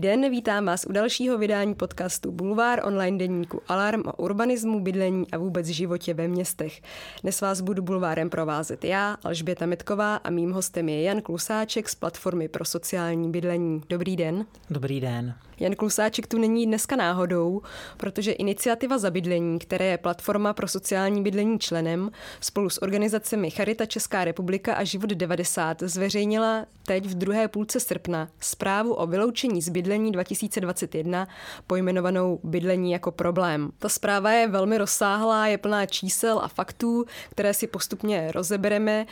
Den, vítám vás u dalšího vydání podcastu Bulvár online denníku Alarm o urbanismu, bydlení a vůbec životě ve městech. Dnes vás budu bulvárem provázet já, Alžběta Metková a mým hostem je Jan Klusáček z Platformy pro sociální bydlení. Dobrý den. Dobrý den. Jan Klusáček tu není dneska náhodou, protože iniciativa za bydlení, které je platforma pro sociální bydlení členem, spolu s organizacemi Charita Česká republika a Život 90 zveřejnila teď v druhé půlce srpna zprávu o vyloučení z bydlení 2021 pojmenovanou Bydlení jako problém. Ta zpráva je velmi rozsáhlá, je plná čísel a faktů, které si postupně rozebereme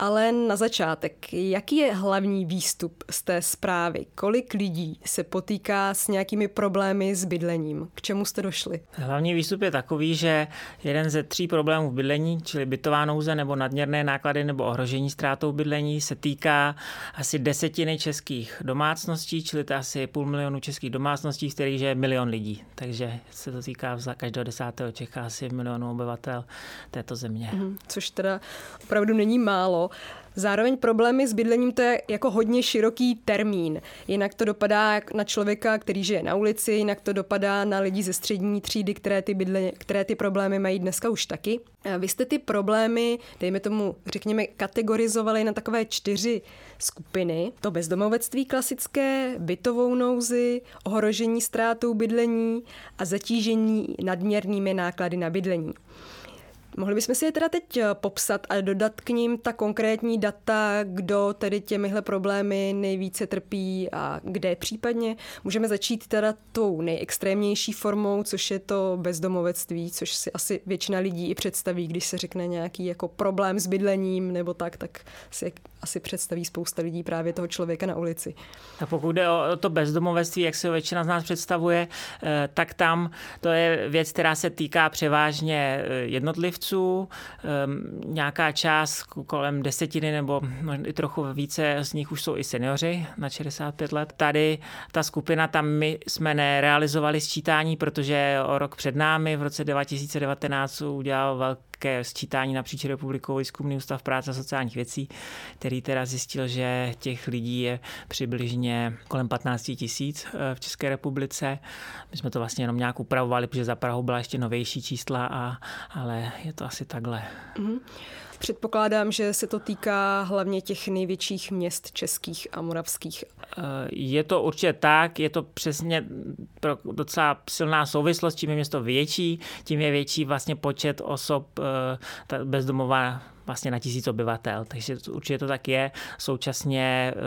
ale na začátek, jaký je hlavní výstup z té zprávy? Kolik lidí se potýká s nějakými problémy s bydlením? K čemu jste došli? Hlavní výstup je takový, že jeden ze tří problémů v bydlení, čili bytová nouze nebo nadměrné náklady nebo ohrožení ztrátou bydlení, se týká asi desetiny českých domácností, čili to asi půl milionu českých domácností, z kterých je milion lidí. Takže se to týká za každého desátého Čecha asi milionu obyvatel této země. Mhm, což teda opravdu není málo. Zároveň problémy s bydlením to je jako hodně široký termín. Jinak to dopadá na člověka, který žije na ulici, jinak to dopadá na lidi ze střední třídy, které ty, bydle, které ty problémy mají dneska už taky. Vy jste ty problémy, dejme tomu, řekněme, kategorizovali na takové čtyři skupiny. To bezdomovectví klasické, bytovou nouzi, ohrožení ztrátou bydlení a zatížení nadměrnými náklady na bydlení. Mohli bychom si je teda teď eh, popsat a dodat k ním ta konkrétní data, kdo tedy těmihle problémy nejvíce trpí a kde případně. Můžeme začít teda tou nejextrémnější formou, což je to bezdomovectví, což si asi většina lidí i představí, když se řekne nějaký jako problém s bydlením nebo tak, tak si asi představí spousta lidí právě toho člověka na ulici. A pokud jde o to bezdomovectví, jak se většina z nás představuje, eh, tak tam to je věc, která se týká převážně eh, jednotlivců. Ehm, nějaká část kolem desetiny nebo i trochu více z nich už jsou i seniori na 65 let. Tady ta skupina, tam my jsme nerealizovali sčítání, protože o rok před námi v roce 2019 udělal velký také sčítání napříč republikou výzkumný ústav práce a sociálních věcí, který teda zjistil, že těch lidí je přibližně kolem 15 tisíc eh, v České republice. My jsme to vlastně jenom nějak upravovali, protože za Prahu byla ještě novější čísla, a, ale je to asi takhle. Mm-hmm. Předpokládám, že se to týká hlavně těch největších měst českých a moravských. Eh, je to určitě tak, je to přesně docela silná souvislost, čím je město větší, tím je větší vlastně počet osob eh, bezdomová vlastně na tisíc obyvatel, takže určitě to tak je. Současně eh,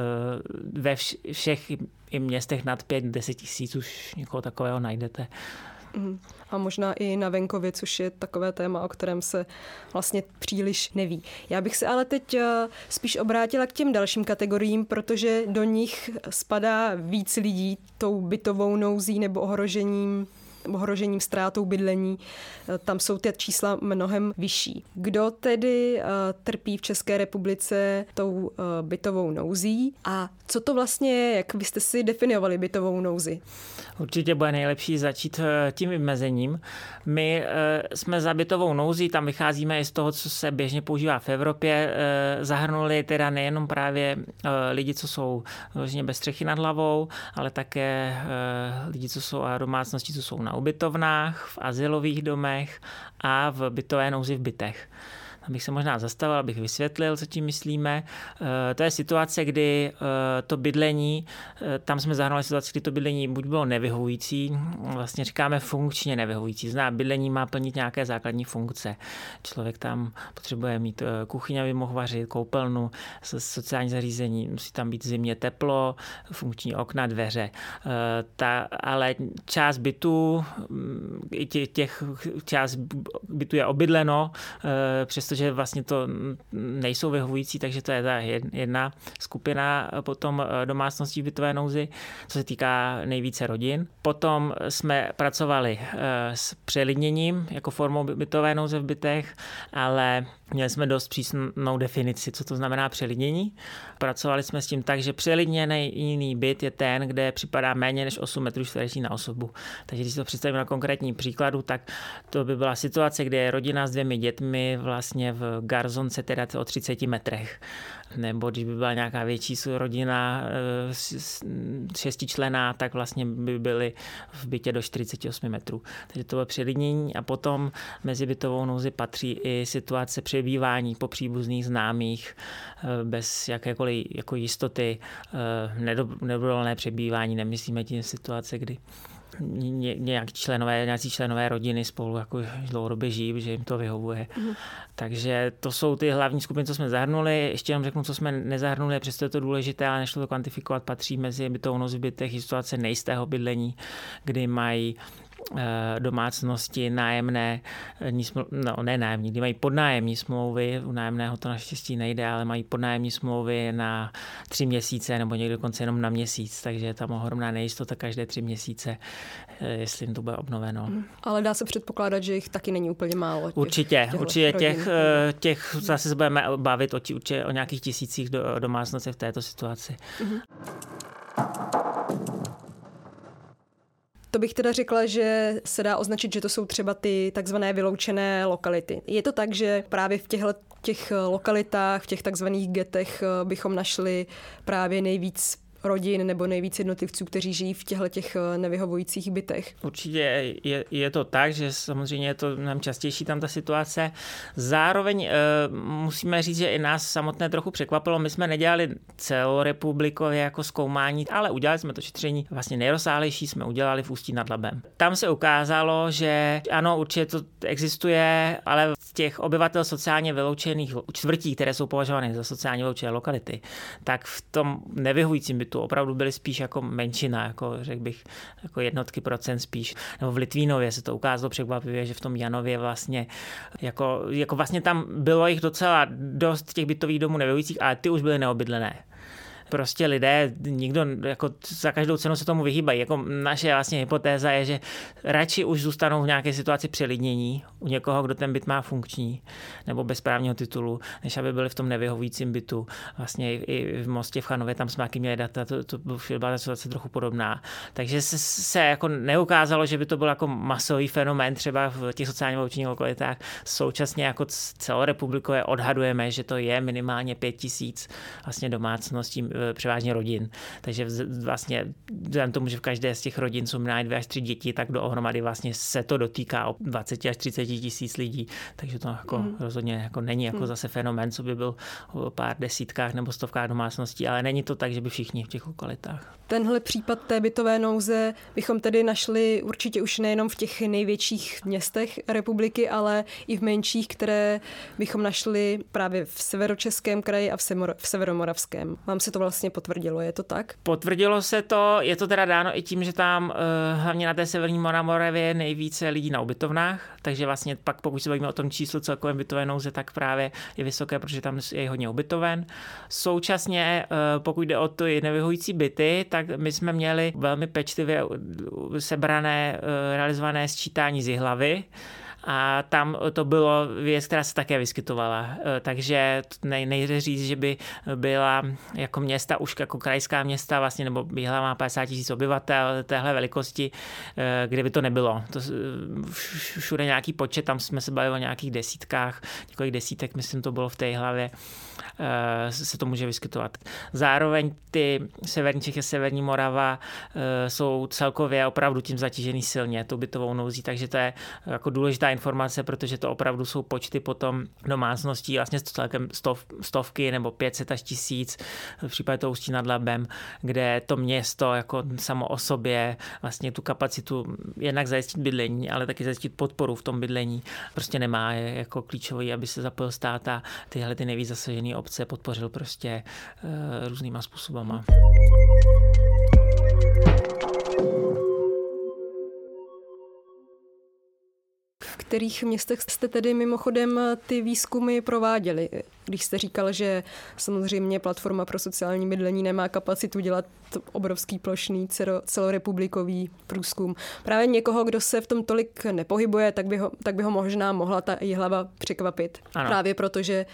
ve všech i městech nad 5-10 tisíc už někoho takového najdete. Mhm. A možná i na venkově, což je takové téma, o kterém se vlastně příliš neví. Já bych se ale teď eh, spíš obrátila k těm dalším kategoriím, protože do nich spadá víc lidí tou bytovou nouzí nebo ohrožením ohrožením ztrátou bydlení, eh, tam jsou ty čísla mnohem vyšší. Kdo tedy eh, trpí v České republice tou bytovou nouzí a co to vlastně je, jak byste si definovali bytovou nouzi? Určitě bude nejlepší začít eh, tím vymezením. My eh, jsme za bytovou nouzí, tam vycházíme i z toho, co se běžně používá v Evropě. Eh, zahrnuli teda nejenom právě lidi, co jsou vlastně bez střechy nad hlavou, ale také lidi, co jsou a domácnosti, co jsou na ubytovnách, v asilových domech a v bytové nouzi v bytech abych se možná zastavil, abych vysvětlil, co tím myslíme. Eh, to je situace, kdy eh, to bydlení, eh, tam jsme zahrnuli situaci, kdy to bydlení buď bylo nevyhovující, vlastně říkáme funkčně nevyhovující. Zná, bydlení má plnit nějaké základní funkce. Člověk tam potřebuje mít kuchyň, aby mohl vařit, koupelnu, sociální zařízení, musí tam být zimně teplo, funkční okna, dveře. Ta, ale část bytů, mm, těch část bytu je obydleno, přesto přestože vlastně to nejsou vyhovující, takže to je ta jedna skupina potom eh, domácností v bytové nouzi, co se týká nejvíce rodin. Potom jsme pracovali eh, s přelidněním jako formou bytové nouze v bytech, ale měli jsme dost přísnou definici, co to znamená přelidnění. Pracovali jsme s tím tak, že přelidněný jiný byt je ten, kde připadá méně než 8 metrů čtverečních na osobu. Takže když to představím na konkrétním příkladu, tak to by byla situace, kde je rodina s dvěmi dětmi vlastně v garzonce, teda o 30 metrech. Nebo když by byla nějaká větší rodina šestičlená, tak vlastně by byly v bytě do 48 metrů. Takže to bylo přelidnění a potom mezi bytovou nouzi patří i situace přebývání po příbuzných známých bez jakékoliv jako jistoty, nedovolené přebývání, nemyslíme tím situace, kdy nějaký členové, nějací členové rodiny spolu jako dlouhodobě žijí, že jim to vyhovuje. Mm. Takže to jsou ty hlavní skupiny, co jsme zahrnuli. Ještě jenom řeknu, co jsme nezahrnuli, přesto je to důležité, ale nešlo to kvantifikovat, patří mezi bytovou zbytech situace nejistého bydlení, kdy mají domácnosti nájemné, eh, no ne nájemní, kdy mají podnájemní smlouvy, u nájemného to naštěstí nejde, ale mají podnájemní smlouvy na tři měsíce nebo někdy dokonce jenom na měsíc, takže je tam ohromná nejistota každé tři měsíce, eh, jestli jim to bude obnoveno. Mhm. Ale dá se předpokládat, že jich taky není úplně málo. Těch, určitě, určitě těch, těch, zase se budeme bavit o, určitě o nějakých tisících do, domácností v této situaci. Mm-hmm. To bych teda řekla, že se dá označit, že to jsou třeba ty takzvané vyloučené lokality. Je to tak, že právě v těchto těch lokalitách, v těch takzvaných getech eh, bychom našli právě nejvíc rodin nebo nejvíc jednotlivců, kteří žijí v těchto těch eh, nevyhovujících bytech. Určitě je, je to tak, že samozřejmě je to nám častější tam ta situace. Zároveň e, musíme říct, že i nás samotné trochu překvapilo. My jsme nedělali celorepublikově jako zkoumání, ale udělali jsme to šetření vlastně nejrozsáhlejší jsme udělali v Ústí nad Labem. Tam se ukázalo, že ano, určitě to existuje, ale v těch obyvatel sociálně vyloučených čtvrtí, které jsou považovány za sociálně vyloučené lokality, tak v tom nevyhovujícím bytu tu opravdu byly spíš jako menšina, jako řekl bych, jako jednotky procent spíš. Nebo v Litvínově se to ukázalo překvapivě, že v tom Janově vlastně, jako, jako vlastně tam bylo jich docela dost těch bytových domů nevyhovujících, ale ty už byly neobydlené prostě lidé, nikdo jako za každou cenu se tomu vyhýbají. Jako naše vlastně hypotéza je, že radši už zůstanou v nějaké situaci přelidnění u někoho, kdo ten byt má funkční nebo bez právního titulu, než aby byli v tom nevyhovujícím bytu. Vlastně i v Mostě v Chanově tam jsme taky měli data, to, to byla situace trochu podobná. Takže se, se jako neukázalo, že by to byl jako masový fenomén třeba v těch sociálně vyloučených lokalitách. Současně jako celorepublikové odhadujeme, že to je minimálně pět tisíc vlastně domácností převážně rodin. Takže vlastně vzhledem tomu, že v každé z těch rodin jsou minimálně dvě až tři děti, tak dohromady vlastně se to dotýká o 20 až 30 tisíc lidí. Takže to jako hmm. rozhodně jako není jako hmm. zase fenomén, co by byl o pár desítkách nebo stovkách domácností, ale není to tak, že by všichni v těch lokalitách. Tenhle případ té bytové nouze bychom tedy našli určitě už nejenom v těch největších městech republiky, ale i v menších, které bychom našli právě v severočeském kraji a v, v severomoravském. Vám se to vlastně potvrdilo, je to tak? Potvrdilo se to, je to teda dáno i tím, že tam eh, hlavně na té severní Moravě je nejvíce lidí na ubytovnách, takže vlastně pak pokud se bavíme o tom číslu celkovém bytové nouze, tak právě je vysoké, protože tam je hodně ubytoven. Současně, eh, pokud jde o ty nevyhovující byty, tak my jsme měli velmi pečlivě sebrané, eh, realizované sčítání z hlavy, a tam to bylo věc, která se také vyskytovala. E, takže nej, nejde říct, že by byla jako města, už jako krajská města vlastně, nebo Bíhla má 50 tisíc obyvatel téhle velikosti, e, kde by to nebylo. To, všude nějaký počet, tam jsme se bavili o nějakých desítkách, několik desítek, myslím, to bylo v té hlavě se to může vyskytovat. Zároveň ty severní Čechy, severní Morava jsou celkově opravdu tím zatížený silně, tou bytovou nouzí, takže to je jako důležitá informace, protože to opravdu jsou počty potom domácností, vlastně celkem stov, stovky nebo 500 až tisíc, v případě toho Ústí nad Labem, kde to město jako samo o sobě vlastně tu kapacitu jednak zajistit bydlení, ale taky zajistit podporu v tom bydlení prostě nemá. Jako klíčový, aby se zapojil stát a tyhle ty nejvíc zasažené obce podpořil prostě uh, různýma způsobama. kterých městech jste tedy mimochodem ty výzkumy prováděli? Když jste říkal, že samozřejmě platforma pro sociální bydlení nemá kapacitu dělat obrovský plošný celorepublikový průzkum. Právě někoho, kdo se v tom tolik nepohybuje, tak by ho, tak by ho možná mohla ta hlava překvapit. Ano. Právě protože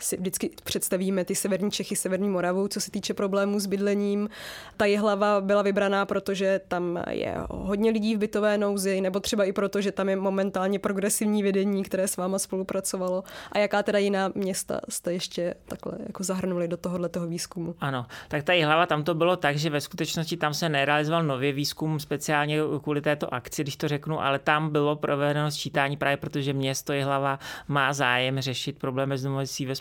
si vždycky představíme ty severní Čechy, severní Moravu, co se týče problémů s bydlením. Ta hlava byla vybraná, protože tam je hodně lidí v bytové nouzi, nebo třeba i proto, že tam je momentálně progresivní vedení, které s váma spolupracovalo. A jaká teda jiná města jste ještě takhle jako zahrnuli do tohohle toho výzkumu? Ano, tak ta hlava tam to bylo tak, že ve skutečnosti tam se nerealizoval nově výzkum speciálně kvůli této akci, když to řeknu, ale tam bylo provedeno sčítání právě protože město hlava má zájem řešit problémy s domovicí ve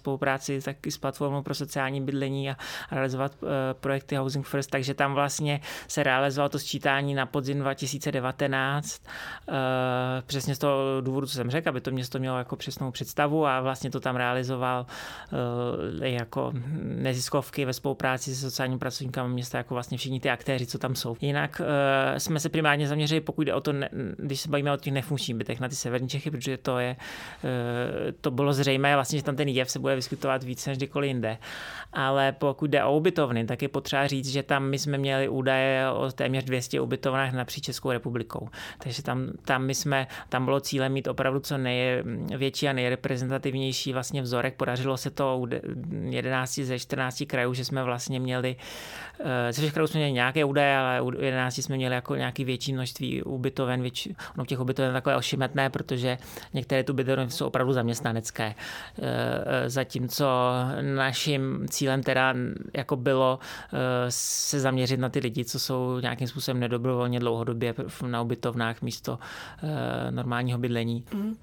taky s platformou pro sociální bydlení a realizovat uh, projekty Housing First, takže tam vlastně se realizovalo to sčítání na podzim 2019. Uh, eh, přesně z toho důvodu, co jsem řekl, aby to město mělo jako přesnou představu a vlastně to tam realizoval uh, jako neziskovky ve spolupráci se sociálními pracovníky města, jako vlastně všichni ty aktéři, co tam jsou. Jinak jsme se primárně zaměřili, pokud jde o to, když se bavíme o těch nefunkčních bytech na ty severní Čechy, protože to je, to bylo zřejmé vlastně, že tam ten jev se bude vyskytovat více než kdykoliv jinde. Ale pokud jde o ubytovny, tak je potřeba říct, že tam my jsme měli údaje o téměř 200 ubytovnách napříč Českou republikou. Takže tam, tam my jsme, tam bylo cílem mít opravdu co největší a nejreprezentativnější vlastně vzorek. Podařilo se to u 11 ze 14 krajů, že jsme vlastně měli, eh, ze všech krajů jsme měli nějaké údaje, ale u 11 jsme měli jako nějaký větší množství ubytoven, větší, ono těch ubytoven takové ošimetné, protože některé tu ubytovny jsou opravdu zaměstnanecké. Eh, eh, zatímco naším cílem teda jako bylo se zaměřit na ty lidi, co jsou nějakým způsobem nedobrovolně dlouhodobě na ubytovnách místo normálního bydlení. Mm.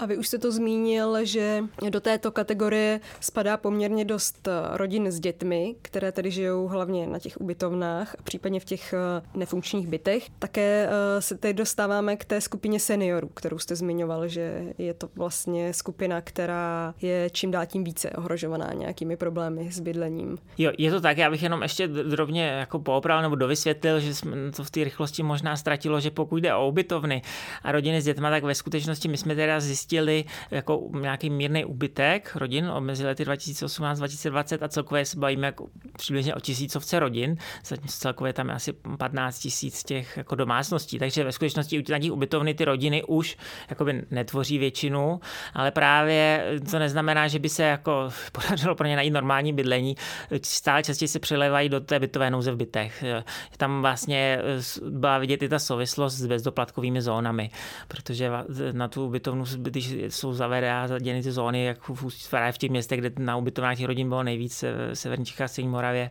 A vy už jste to zmínil, že do této kategorie spadá poměrně dost eh, rodin s dětmi, které tedy žijou hlavně na těch ubytovnách a případně v těch eh, nefunkčních bytech. Také eh, se teď dostáváme k té skupině seniorů, kterou jste zmiňoval, že je to vlastně skupina, která je čím dál tím více ohrožovaná nějakými problémy s bydlením. Jo, je to tak, já bych jenom ještě drobně jako poopravil nebo dovysvětlil, že jsme to v té rychlosti možná ztratilo, že pokud jde o ubytovny a rodiny s dětmi, tak ve skutečnosti my jsme teda zjistili, zjistili jako nějaký mírný úbytek rodin mezi lety 2018-2020 a celkově se bavíme jako přibližně o tisícovce rodin, celkově tam je asi 15 tisíc těch jako domácností, takže ve skutečnosti na těch ubytovny ty rodiny už jakoby netvoří většinu, ale právě to neznamená, že by se jako podařilo pro ně najít normální bydlení, stále častěji se přilevají do té bytové nouze v bytech. Tam vlastně byla vidět i ta souvislost s bezdoplatkovými zónami, protože na tu ubytovnu když jsou zavedené ty zóny, jak v, v těch městech, kde na ubytovnách těch rodin bylo nejvíc, v Severní Čechách, Střední Moravě,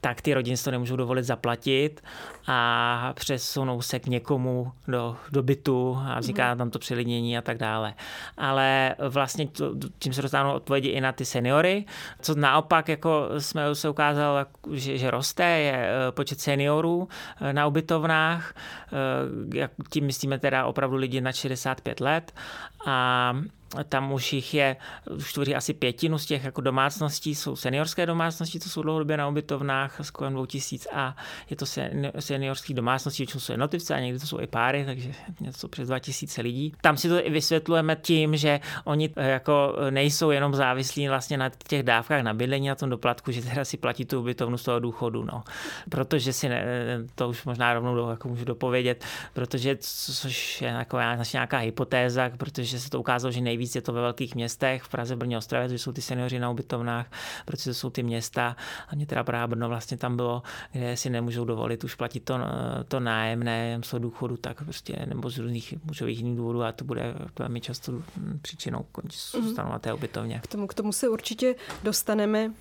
tak ty rodiny to nemůžou dovolit zaplatit a přesunou se k někomu do, do bytu a vzniká mm. tam to přelidnění a tak dále. Ale vlastně to, tím se dostanou odpovědi i na ty seniory, co naopak jako jsme se ukázalo, že, že roste, je eh, počet seniorů eh, na ubytovnách, eh, jak tím myslíme teda opravdu lidi na 65 let a tam už jich je, už tvoří asi pětinu z těch jako domácností, jsou seniorské domácnosti, to jsou dlouhodobě na ubytovnách s kolem 2000 a je to seniorských domácností, většinou jsou jednotlivce a někdy to jsou i páry, takže něco přes 2000 lidí. Tam si to i vysvětlujeme tím, že oni eh, jako nejsou jenom závislí vlastně na těch dávkách na bydlení a tom doplatku, že teda si platí tu ubytovnu z toho důchodu, no. Protože si ne, to už možná rovnou do, jako můžu dopovědět, protože což je taková nějaká hypotéza, protože se to ukázalo, že nejvíc nejvíc je to ve velkých městech, v Praze, Brně, Ostravě, to jsou ty seniori na ubytovnách, protože to jsou ty města, a mě teda Praha Brno vlastně tam bylo, kde si nemůžou dovolit už platit to, to nájemné z toho důchodu, tak prostě, nebo z různých můžových jiných důvodů a to bude velmi často příčinou zůstanou mhm. na té ubytovně. K tomu, k tomu se určitě dostaneme.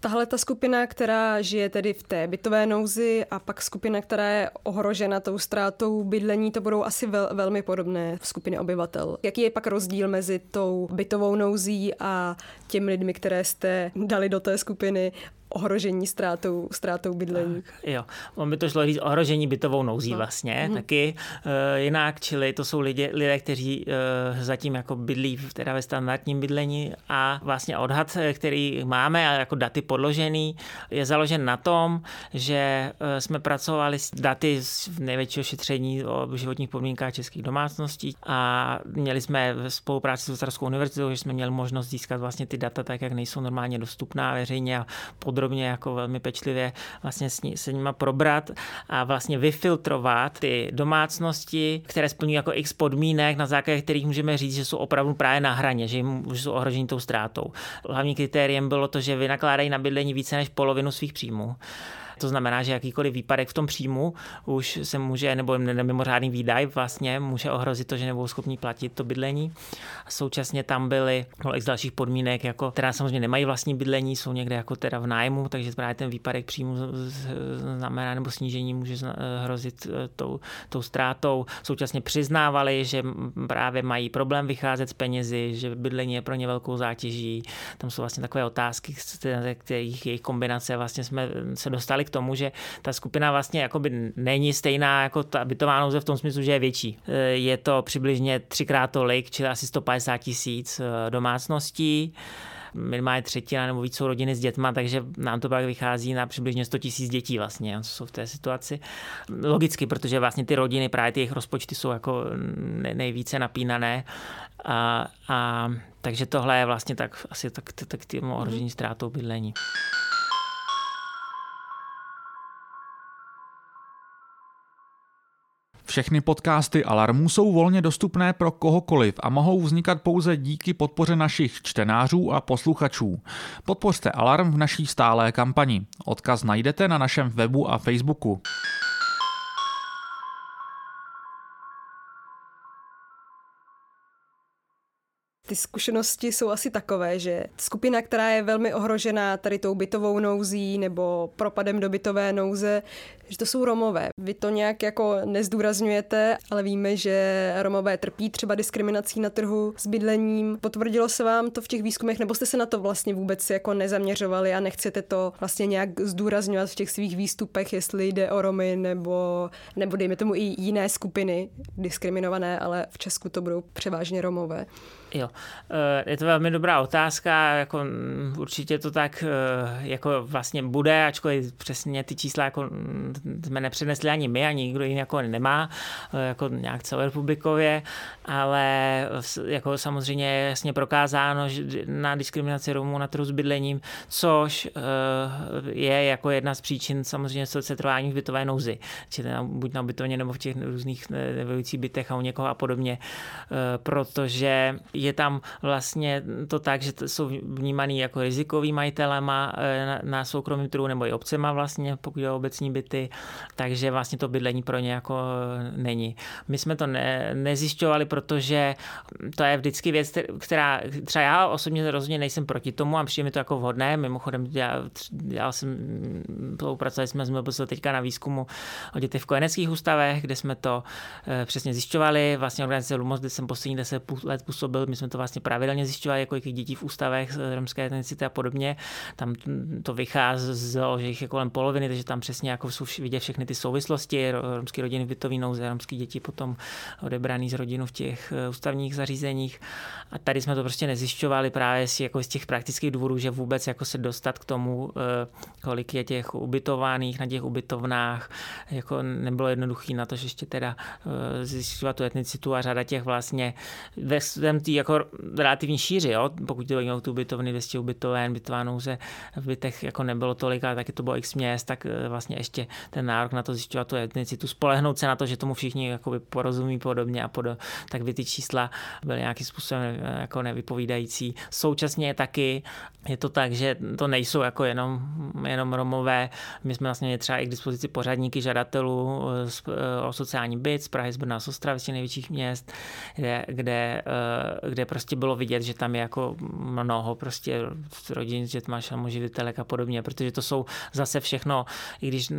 Tahle ta skupina, která žije tedy v té bytové nouzi a pak skupina, která je ohrožena tou ztrátou bydlení, to budou asi vel, velmi podobné v skupině obyvatel. Jaký je pak rozdíl mezi tou bytovou nouzí a těmi lidmi, které jste dali do té skupiny ohrožení ztrátou, ztrátou bydlení. Tak, jo, on by to šlo říct ohrožení bytovou nouzí no. vlastně, mm-hmm. taky uh, jinak, čili to jsou lidé, lidé kteří uh, zatím jako bydlí v, teda ve standardním bydlení a vlastně odhad, eh, který máme a jako daty podložený, je založen na tom, že uh, jsme pracovali s daty z největšího šetření o životních podmínkách českých domácností a měli jsme v spolupráci s Ostravskou univerzitou, že jsme měli možnost získat vlastně ty data tak, jak nejsou normálně dostupná veřejně a pod podrobně, jako velmi pečlivě vlastně s ní, se nima probrat a vlastně vyfiltrovat ty domácnosti, které splňují jako x podmínek, na základě kterých můžeme říct, že jsou opravdu právě na hraně, že, jim, že jsou ohroženi tou ztrátou. Hlavní kritériem bylo to, že vynakládají na bydlení více než polovinu svých příjmů. To znamená, že jakýkoliv výpadek v tom příjmu už se může, nebo mimořádný výdaj vlastně může ohrozit to, že nebudou schopni platit to bydlení. A současně tam byly no, z dalších podmínek, jako, která samozřejmě nemají vlastní bydlení, jsou někde jako teda v nájmu, takže právě ten výpadek příjmu znamená, nebo snížení může hrozit e, tou, tou ztrátou. Současně přiznávali, že právě mají problém vycházet z penězi, že bydlení je pro ně velkou zátěží. Tam jsou vlastně takové otázky, kterých jejich kombinace vlastně jsme se dostali k tomu, že ta skupina vlastně jakoby není stejná jako ta bytová nouze v tom smyslu, že je větší. E, je to přibližně třikrát tolik, čili asi 150 tisíc e, domácností minimálně třetina nebo víc jsou rodiny s dětma, takže nám to pak vychází na přibližně 100 tisíc dětí vlastně, co jsou v té situaci. Logicky, protože vlastně ty rodiny, právě ty jejich rozpočty jsou jako nejvíce napínané a, a takže tohle je vlastně tak asi tak, tak, tak tím ohrožení ztrátou bydlení. Všechny podcasty Alarmu jsou volně dostupné pro kohokoliv a mohou vznikat pouze díky podpoře našich čtenářů a posluchačů. Podpořte Alarm v naší stálé kampani. Odkaz najdete na našem webu a Facebooku. Ty zkušenosti jsou asi takové, že skupina, která je velmi ohrožená tady tou bytovou nouzí nebo propadem do bytové nouze, že to jsou Romové. Vy to nějak jako nezdůrazňujete, ale víme, že Romové trpí třeba diskriminací na trhu s bydlením. Potvrdilo se vám to v těch výzkumech, nebo jste se na to vlastně vůbec jako nezaměřovali a nechcete to vlastně nějak zdůrazňovat v těch svých výstupech, jestli jde o Romy nebo, nebo dejme tomu i jiné skupiny diskriminované, ale v Česku to budou převážně Romové. Jo, eh, je to velmi dobrá otázka, jako mm, určitě to tak eh, jako vlastně bude, ačkoliv přesně ty čísla jako mm, jsme nepřenesli ani my, ani nikdo jiný jako nemá, eh, jako nějak celorepublikově, ale jako samozřejmě je jasně prokázáno že na diskriminaci Romů na trhu s bydlením, což je jako jedna z příčin samozřejmě setrvání v bytové nouzi, čili buď na ubytovně nebo v těch různých nevyujících bytech a u někoho a podobně, protože je tam vlastně to tak, že jsou vnímaný jako rizikový majitelema eh, na, na soukromém trhu nebo i obcema vlastně, pokud je obecní byty, takže vlastně to bydlení pro ně jako eh, není. My jsme to ne, nezjišťovali, protože to je vždycky věc, která třeba já osobně rozhodně nejsem proti tomu a přijde mi to jako vhodné. Mimochodem, já, já jsem spolupracovali jsme, jsme byli teďka na výzkumu o dětech v kojeneckých ústavech, kde jsme to e, přesně zjišťovali. Vlastně organizace Lumos, kde jsem poslední deset let působil, my jsme to vlastně pravidelně zjišťovali, jako jakých dětí v ústavech romské etnicity a podobně. Tam to vycházelo, že jich je kolem poloviny, takže tam přesně jako jsou vidět všechny ty souvislosti, romské rodiny v bytový nouze, romské děti potom odebraný z rodinu v těch eh, ústavních zařízeních. A tady jsme to prostě nezjišťovali právě si jako z těch praktických důvodů, že vůbec jako se dostat k tomu, eh, kolik je těch ubytovaných na těch ubytovnách, jako nebylo jednoduché na to, že ještě teda eh, zjišťovat tu etnicitu a řada těch vlastně ve svém tý jako relativní šíři, jo? pokud to o tu ubytovny, 200 ubytoven, bytová nouze v bytech jako nebylo tolik, ale taky to bylo x měst, tak vlastně ještě ten nárok na to zjišťovat tu etnicitu, spolehnout se na to, že tomu všichni jakoby porozumí podobně a podobně, tak by ty čísla byly nějakým způsobem eh, jako nevypovídající. Současně taky je to tak, že to nejsou jako jenom, jenom Romové. My jsme vlastně třeba i k dispozici pořadníky žadatelů eh, o sociální byt z Prahy, z Brna, z Ostravy, z největších měst, kde, kde kde prostě bylo vidět, že tam je jako mnoho prostě rodin s dětma, samoživitelek a podobně, protože to jsou zase všechno, i když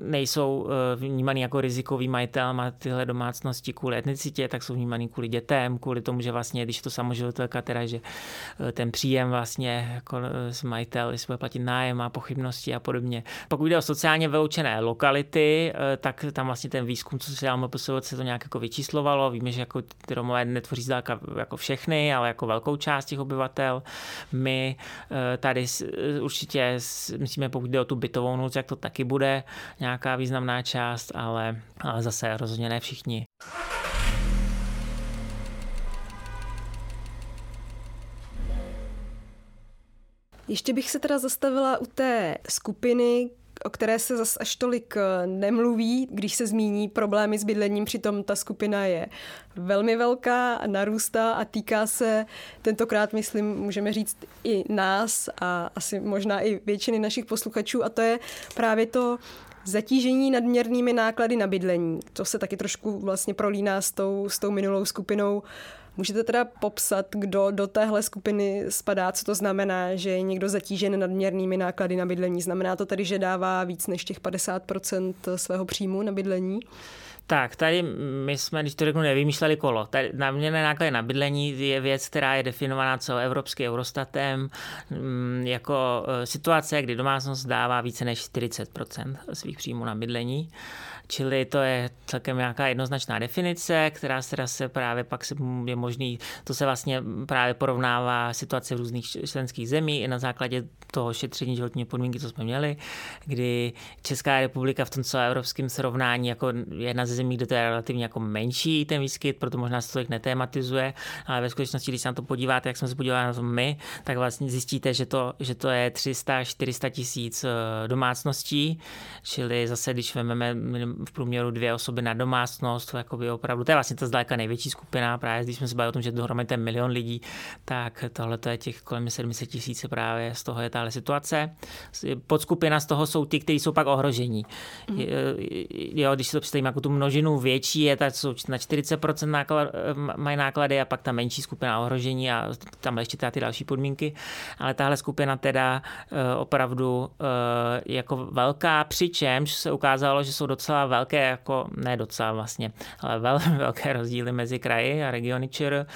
nejsou eh, vnímaný jako rizikový majitel, má tyhle domácnosti kvůli etnicitě, tak jsou vnímaný kvůli dětem, kvůli tomu, že vlastně, když to samoživitelka, teda, že eh, ten příjem vlastně jako eh, majitel, jestli bude platit nájem, má pochybnosti a podobně. Pokud jde o sociálně vyloučené lokality, tak tam vlastně ten výzkum, co se dělal se to nějak jako vyčíslovalo. Víme, že jako ty Romové netvoří zdálka jako všechny, ale jako velkou část těch obyvatel. My tady určitě myslíme, pokud jde o tu bytovou nouzi, jak to taky bude nějaká významná část, ale, ale zase rozhodně ne všichni. Ještě bych se teda zastavila u té skupiny, o které se zas až tolik eh, nemluví, když se zmíní problémy s bydlením, přitom ta skupina je velmi velká narůstá a týká se tentokrát, myslím, můžeme říct i nás a asi možná i většiny našich posluchačů a to je právě to zatížení nadměrnými náklady na bydlení. To se taky trošku vlastně prolíná s tou, s tou minulou skupinou Můžete teda popsat, kdo do téhle skupiny spadá, co to znamená, že je někdo zatížen nadměrnými náklady na bydlení? Znamená to tedy, že dává víc než těch 50% svého příjmu na bydlení? Tak, tady my jsme, když to řeknu, nevymýšleli kolo. Tady nadměrné náklady na bydlení je věc, která je definovaná celoevropským Eurostatem mm, jako e, situace, kdy domácnost dává více než 40% svých příjmů na bydlení. Čili to je celkem nějaká jednoznačná definice, která se, se právě pak se je možný, to se vlastně právě porovnává situace v různých členských zemí i na základě toho šetření životní podmínky, co jsme měli, kdy Česká republika v tom celoevropském srovnání jako jedna ze zemí, kde to je relativně jako menší ten výskyt, proto možná se to tolik netématizuje, ale ve skutečnosti, když se na to podíváte, jak jsme se podívali na to my, tak vlastně zjistíte, že to, že to je 300-400 tisíc eh, domácností, čili zase, když vezmeme v průměru dvě osoby na domácnost, to jakoby opravdu, to je vlastně ta zdaleka největší skupina, právě když jsme se bavili o tom, že dohromady ten milion lidí, tak tohle to je těch kolem 700 tisíc právě z toho je tahle situace. Podskupina z toho jsou ty, kteří jsou pak ohrožení. Mm. Jo, když si to představím jako tu množinu větší, je tak jsou na 40% náklad, mají náklady a pak ta menší skupina ohrožení a tam ještě ty další podmínky. Ale tahle skupina teda eh, opravdu eh, jako velká, přičemž se ukázalo, že jsou docela velké, jako ne docela vlastně, ale velmi velké rozdíly mezi kraji a regiony ČR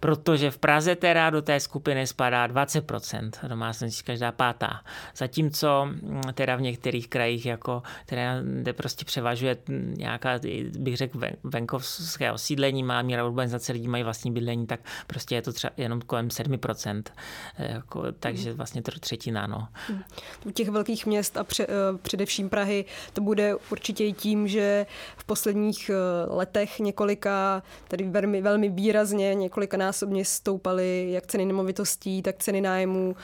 protože v Praze teda do té skupiny spadá 20% domácností, každá pátá. Zatímco mm, teda v některých krajích, jako, teda, kde prostě převažuje nějaká, bych řekl, venkovské osídlení, má míra urbanizace, lidí mají vlastní bydlení, tak prostě je to třeba jenom kolem 7%. Jako, takže vlastně to třetina. No. U těch velkých měst a pře, eh, především Prahy to bude určitě i tím, že v posledních eh, letech několika, tedy velmi, velmi výrazně několika násobně stoupaly jak ceny nemovitostí, tak ceny nájmů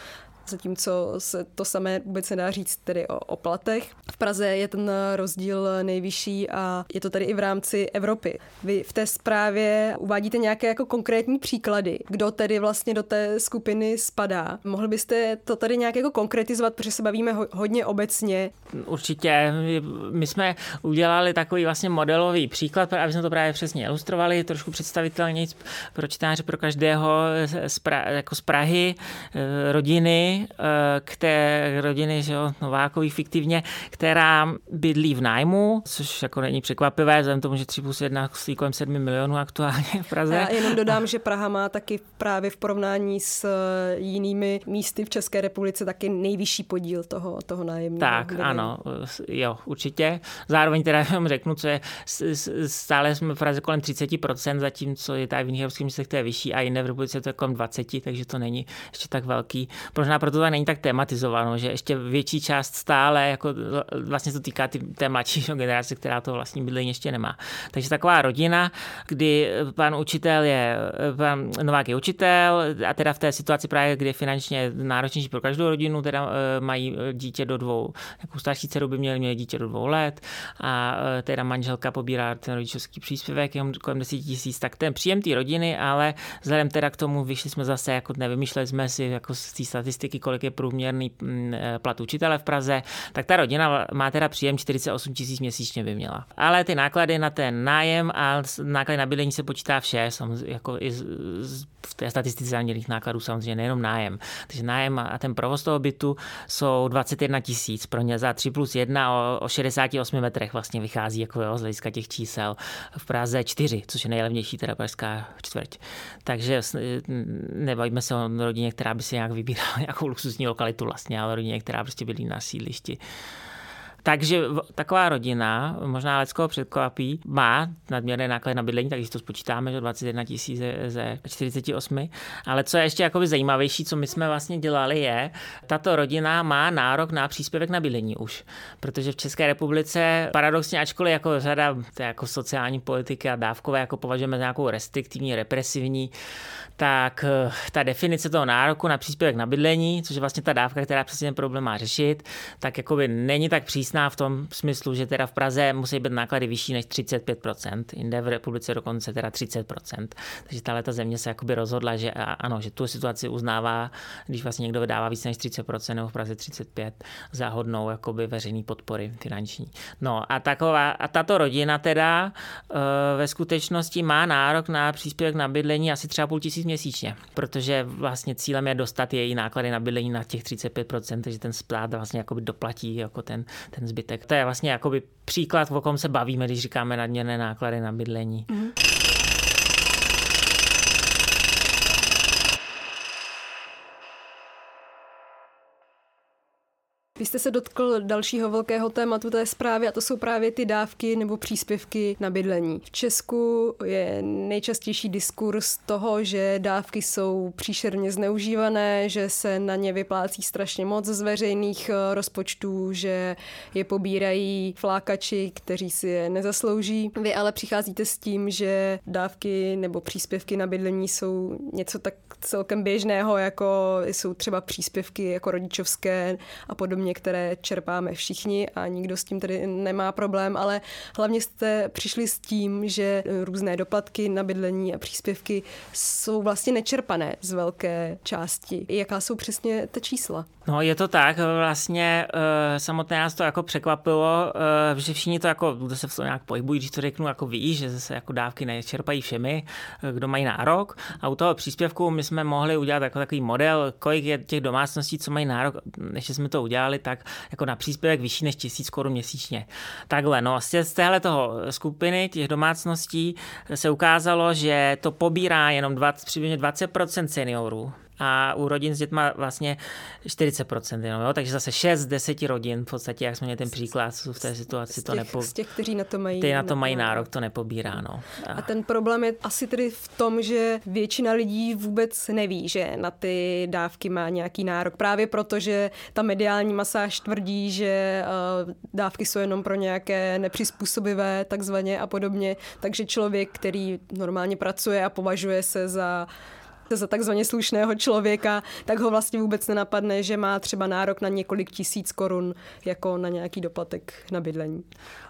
zatímco se to samé vůbec nedá říct tedy o, o platech. V Praze je ten rozdíl nejvyšší a je to tady i v rámci Evropy. Vy v té zprávě uvádíte nějaké jako konkrétní příklady, kdo tedy vlastně do té skupiny spadá. Mohl byste to tady nějak jako konkretizovat, protože se bavíme ho, hodně obecně. Určitě. My jsme udělali takový vlastně modelový příklad, aby jsme to právě přesně ilustrovali, trošku představitelně pro čtenáře, pro každého z, pra, jako z Prahy, eh, rodiny, Eh, k té rodiny že jo, Novákových fiktivně, která bydlí v nájmu, což jako není překvapivé, vzhledem tomu, že 3 plus 1 stojí kolem 7 milionů aktuálně v Praze. Já jenom dodám, že Praha má taky právě v porovnání s eh, jinými místy v České republice taky nejvyšší podíl toho, toho nájemního. Tak, bydlení. ano, jo, určitě. Zároveň teda jenom řeknu, co je, stále jsme v Praze kolem 30%, zatímco je tady v jiných evropských městech to je vyšší a jiné v republice to je kolem 20, takže to není ještě tak velký. Možná proto to není tak tematizováno, že ještě větší část stále, jako vlastně to týká ty, té mladší generace, která to vlastní bydlení ještě nemá. Takže taková rodina, kdy pan učitel je, pan Novák je učitel a teda v té situaci právě, kdy je finančně náročnější pro každou rodinu, teda eh, mají dítě do dvou, jako starší dceru by měli měli dítě do dvou let a eh, teda manželka pobírá ten rodičovský příspěvek jenom kolem 10 tisíc, tak ten příjem té rodiny, ale vzhledem teda k tomu vyšli jsme zase, jako nevymýšleli jsme si jako z té statistiky statistiky, kolik je průměrný mm, eh, plat učitele v Praze, tak ta rodina má teda příjem 48 tisíc měsíčně by měla. Ale ty náklady na ten nájem a náklady na bydlení se počítá vše, jako i z, z, v té statistice zaměrných nákladů samozřejmě nejenom nájem. Takže nájem a ten provoz toho bytu jsou 21 tisíc pro ně za 3 plus 1 o, o 68 metrech vlastně vychází jako jo, z hlediska těch čísel. V Praze 4, což je nejlevnější teda pražská čtvrť. Takže nebavíme se o rodině, která by si nějak vybírala nějakou luxusní lokalitu vlastně, ale rodině, která prostě bydlí na sídlišti. Takže taková rodina, možná Leckoho předkvapí, má nadměrné náklady na bydlení, takže to spočítáme, že 21 tisíc ze 48. Ale co je ještě jakoby zajímavější, co my jsme vlastně dělali, je, tato rodina má nárok na příspěvek na bydlení už. Protože v České republice paradoxně, ačkoliv jako řada jako sociální politiky a dávkové jako považujeme za nějakou restriktivní, represivní, tak eh, ta definice toho nároku na příspěvek na bydlení, což je vlastně ta dávka, která přesně ten problém má řešit, tak jakoby není tak přísná v tom smyslu, že teda v Praze musí být náklady vyšší než 35%, jinde v republice dokonce teda 30%. Takže tahle ta země se jakoby rozhodla, že ano, že tu situaci uznává, když vlastně někdo vydává více než 30% nebo v Praze 35% za hodnou jakoby veřejný podpory finanční. No a taková, a tato rodina teda e, ve skutečnosti má nárok na příspěvek na bydlení asi třeba půl tisíc měsíčně, protože vlastně cílem je dostat její náklady na bydlení na těch 35%, takže ten splát vlastně jakoby doplatí jako ten, ten zbytek. To je vlastně jakoby příklad, o kom se bavíme, když říkáme nadměrné náklady na bydlení. Mm-hmm. Vy jste se dotkl dalšího velkého tématu té zprávy a to jsou právě ty dávky nebo příspěvky na bydlení. V Česku je nejčastější diskurs toho, že dávky jsou příšerně zneužívané, že se na ně vyplácí strašně moc z veřejných eh, rozpočtů, že je pobírají flákači, kteří si je nezaslouží. Vy ale přicházíte s tím, že dávky nebo příspěvky na bydlení jsou něco tak celkem běžného, jako jsou třeba příspěvky jako rodičovské a podobně některé čerpáme všichni a nikdo s tím tedy nemá problém, ale hlavně jste přišli s tím, že různé doplatky na bydlení a příspěvky jsou vlastně nečerpané z velké části. Jaká jsou přesně ta čísla? No je to tak, vlastně e, samotné nás to jako překvapilo, e, že všichni to jako, kdo se v tom nějak pohybují, když to řeknu, jako ví, že se jako dávky nečerpají všemi, kdo mají nárok. A u toho příspěvku my jsme mohli udělat jako takový model, kolik je těch domácností, co mají nárok, než jsme to udělali, tak jako na příspěvek vyšší než tisíc korun měsíčně. Takhle, no z téhle toho skupiny těch domácností se ukázalo, že to pobírá jenom 20, přibližně 20% seniorů a u rodin s dětma vlastně 40%, jenom, jo? takže zase 6 z 10 rodin, v podstatě, jak jsme měli ten příklad, jsou v té situaci, těch, to nepo... Z těch, kteří na to mají, na to mají nárok, to nepobírá. No. A... a ten problém je asi tedy v tom, že většina lidí vůbec neví, že na ty dávky má nějaký nárok, právě proto, že ta mediální masáž tvrdí, že uh, dávky jsou jenom pro nějaké nepřizpůsobivé takzvaně a podobně, takže člověk, který normálně pracuje a považuje se za za takzvaně slušného člověka, tak ho vlastně vůbec nenapadne, že má třeba nárok na několik tisíc korun jako na nějaký doplatek na bydlení.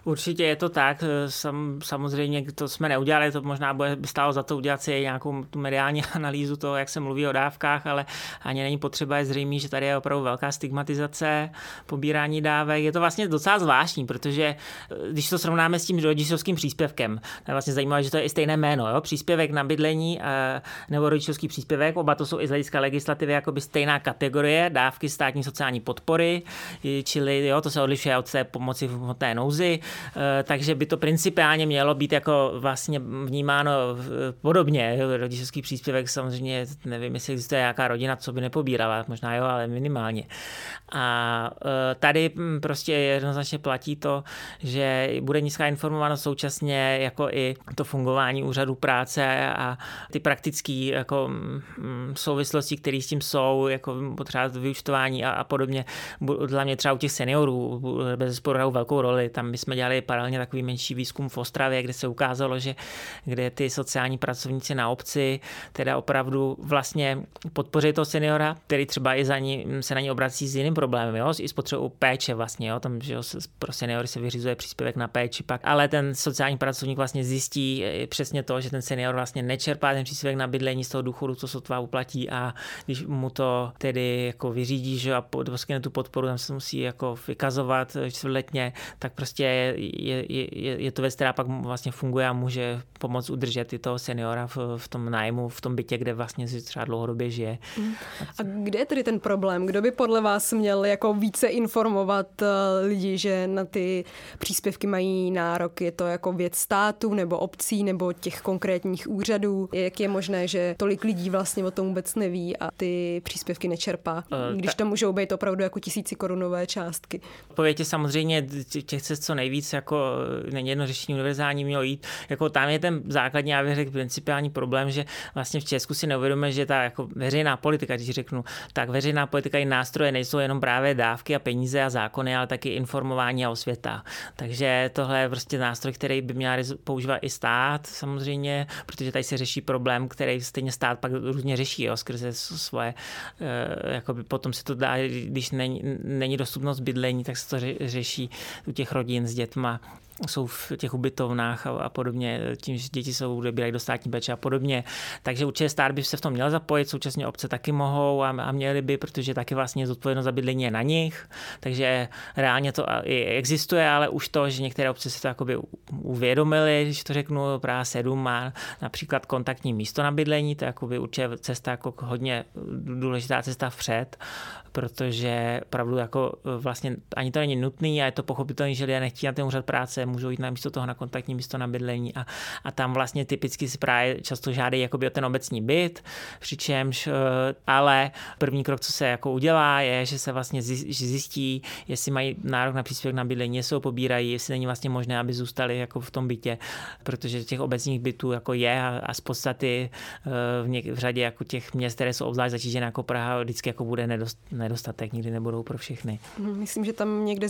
Určitě je to tak, Sam, samozřejmě to jsme neudělali, to možná bude by stálo za to udělat si nějakou tu mediální analýzu toho, jak se mluví o dávkách, ale ani není potřeba, je zřejmé, že tady je opravdu velká stigmatizace pobírání dávek. Je to vlastně docela zvláštní, protože eh, když to srovnáme s tím rodičovským příspěvkem, je vlastně zajímavé, že to je i stejné jméno, jo? příspěvek na bydlení eh, nebo rodičovský příspěvek, oba to jsou i z hlediska legislativy jakoby stejná kategorie, dávky státní sociální podpory, čili jo, to se odlišuje od té pomoci v hmotné nouzi, Eh, takže by to principiálně mělo být jako vlastně vnímáno podobně. Rodičovský příspěvek samozřejmě, nevím, jestli existuje nějaká rodina, co by nepobírala, možná jo, ale minimálně. A eh, tady hm, prostě jednoznačně platí to, že bude nízká informovanost současně jako i to fungování úřadu práce a ty praktické jako hm, souvislosti, které s tím jsou, jako potřeba vyučtování a, a podobně. Dla mě třeba u těch seniorů bez sporu velkou roli. Tam my jsme dělali paralelně takový menší výzkum v Ostravě, kde se ukázalo, že kde ty sociální pracovníci na obci teda opravdu vlastně podpoří toho seniora, který třeba i za ní, se na ní obrací s jiným problémem, jo? i s potřebou péče vlastně, jo? tam, že jo, pro seniory se vyřizuje příspěvek na péči pak, ale ten sociální pracovník vlastně zjistí eh, přesně to, že ten senior vlastně nečerpá ten příspěvek na bydlení z toho co sotva uplatí a když mu to tedy jako vyřídí, že a poskytne tu podporu, tam se musí jako vykazovat čtvrtletně, tak prostě je, je, je to věc, která pak vlastně funguje a může pomoct udržet i toho seniora v, v tom nájmu, v tom bytě, kde vlastně si třeba dlouhodobě žije. Mm. A kde je tedy ten problém? Kdo by podle vás měl jako více informovat eh, lidi, že na ty příspěvky mají nárok? Je to jako věc státu nebo obcí nebo těch konkrétních úřadů? Jak je možné, že tolik lidí lidí vlastně o tom vůbec neví a ty příspěvky nečerpá, uh, když to můžou být opravdu jako tisíci korunové částky. Odpověď je samozřejmě těch cest co nejvíc, jako není jedno řešení univerzální mělo jít. Jako tam je ten základní, já bych řekl, principiální problém, že vlastně v Česku si neuvědomíme, že ta jako veřejná politika, když řeknu, tak veřejná politika i nástroje nejsou jenom právě dávky a peníze a zákony, ale taky informování a osvěta. Takže tohle je prostě nástroj, který by měl používat i stát samozřejmě, protože tady se řeší problém, který stejně stát pak různě řeší jo, skrze svoje, eh, jakoby potom se to dá, když není, není dostupnost bydlení, tak se to řeší u těch rodin s dětma jsou v těch ubytovnách a, a podobně, tím, že děti jsou odebírají do státní péče a podobně. Takže určitě stát by se v tom měl zapojit, současně obce taky mohou a, a měli by, protože taky vlastně zodpovědnost za bydlení je na nich. Takže reálně to i existuje, ale už to, že některé obce si to jakoby uvědomili, když to řeknu, Praha 7 má například kontaktní místo na bydlení, to je jakoby určitě cesta jako hodně důležitá cesta vpřed protože pravdu jako e, vlastně ani to není nutný a je to pochopitelné, že lidé nechtějí na ten úřad práce, můžou jít na místo toho na kontaktní místo na bydlení a, a tam vlastně typicky si právě často žádají jakoby o ten obecní byt, přičemž, e, ale první krok, co se jako udělá, je, že se vlastně zjistí, jestli mají nárok na příspěvek na bydlení, jestli ho pobírají, jestli není vlastně možné, aby zůstali jako v tom bytě, protože těch obecních bytů jako je a, a z podstaty e, v, něk, v řadě jako těch měst, které jsou obzvlášť zatížené jako Praha, vždycky jako bude nedost, nedostatek, nikdy nebudou pro všechny. Myslím, že tam někde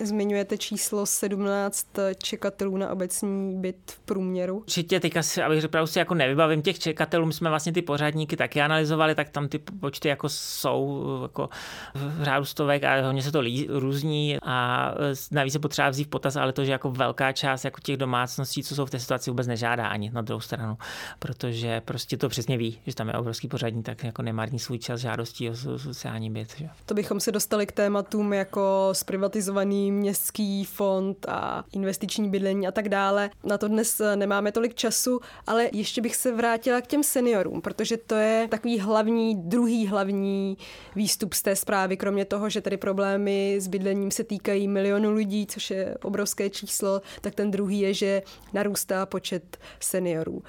zmiňujete číslo 17 čekatelů na obecní byt v průměru. Určitě, teďka si, abych řekl, si jako nevybavím těch čekatelů, my jsme vlastně ty pořádníky taky analyzovali, tak tam ty počty jako jsou jako v řádu stovek a hodně se to lí, různí a navíc se potřeba vzít v potaz, ale to, že jako velká část jako těch domácností, co jsou v té situaci, vůbec nežádá ani na druhou stranu, protože prostě to přesně ví, že tam je obrovský pořadník, tak jako nemarní svůj čas žádostí o sociální byt. Že? To bychom se dostali k tématům jako zprivatizovaný městský fond a investiční bydlení a tak dále. Na to dnes eh, nemáme tolik času, ale ještě bych se vrátila k těm seniorům, protože to je takový hlavní, druhý hlavní výstup z té zprávy, kromě toho, že tady problémy s bydlením se týkají milionu lidí, což je obrovské číslo, tak ten druhý je, že narůstá počet seniorů.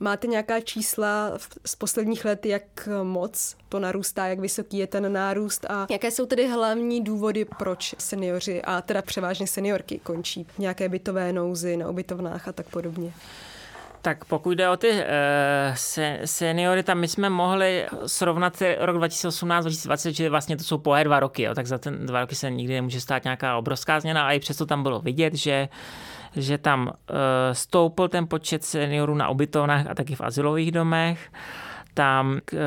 Máte nějaká čísla z posledních let, jak moc to narůstá, jak vysoký je ten nárůst a jaké jsou tedy hlavní důvody, proč seniori a teda převážně seniorky končí v nějaké bytové nouzy na ubytovnách a tak podobně? Tak pokud jde o ty uh, se, seniory, tam my jsme mohli srovnat rok 2018-2020, že vlastně to jsou pohé dva roky, jo, tak za ten dva roky se nikdy nemůže stát nějaká obrovská změna a i přesto tam bylo vidět, že že tam uh, stoupl ten počet seniorů na ubytovnách a taky v asilových domech tam uh,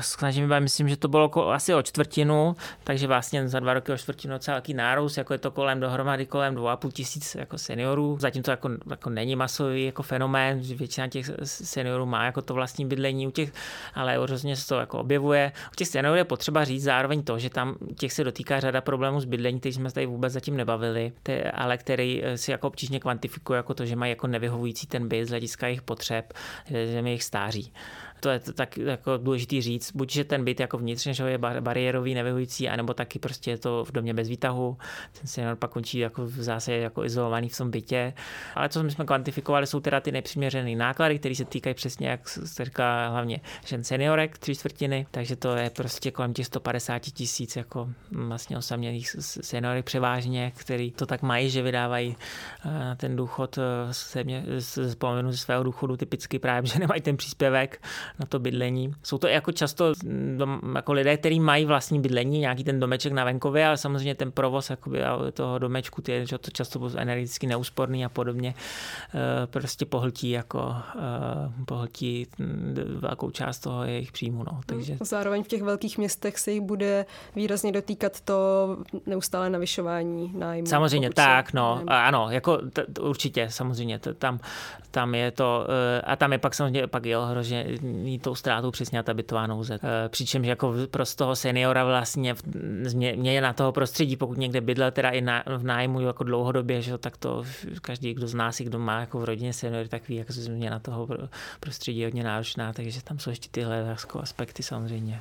snažím se, myslím, že to bylo asi o čtvrtinu, takže vlastně za dva roky o čtvrtinu docela velký nárůst, jako je to kolem dohromady kolem 2,5 tisíc jako seniorů. Zatím to jako, jako není masový jako fenomén, že většina těch seniorů má jako to vlastní bydlení u těch, ale hrozně se to jako objevuje. U těch seniorů je potřeba říct zároveň to, že tam těch se dotýká řada problémů s bydlení, který jsme tady vůbec zatím nebavili, ale který eh, si jako obtížně kvantifikuje jako to, že mají jako nevyhovující ten byt z hlediska jejich potřeb, že jejich stáří to je tak jako důležitý říct, buď, že ten byt jako vnitřně že je bar- bariérový, nevyhovující, anebo taky prostě je to v domě bez výtahu, ten senior pak končí jako v zásadě jako izolovaný v tom bytě. Ale co jsme kvantifikovali, jsou teda ty nepřiměřené náklady, které se týkají přesně, jak se říká, hlavně žen seniorek, tři čtvrtiny, takže to je prostě kolem těch 150 tisíc jako vlastně osamělých seniorek převážně, který to tak mají, že vydávají eh, ten důchod eh, z ze svého důchodu typicky právě, že nemají ten příspěvek na to bydlení. Jsou to jako často dom, jako lidé, kteří mají vlastní bydlení, nějaký ten domeček na venkově, ale samozřejmě ten provoz jakoby, toho domečku, ty, že to často energeticky neúsporný a podobně, eh, prostě pohltí jako eh, pohltí velkou část toho jejich příjmu. No. Takže... Zároveň v těch velkých městech se jich bude výrazně dotýkat to neustále navyšování nájmu. Samozřejmě, tak, no, nájmu. ano, jako t, t, určitě, samozřejmě, t, tam, tam je to, eh, a tam je pak samozřejmě pak jo, hrozně tou ztrátou přesně ta bytová nouze. Eh, přičemž jako pro toho seniora vlastně mě na toho prostředí, pokud někde bydlel teda i na, v nájmu jako dlouhodobě, že, tak to každý, kdo z nás, kdo má jako v rodině seniory, tak ví, jak na toho prostředí hodně náročná, takže tam jsou ještě tyhle jako aspekty samozřejmě.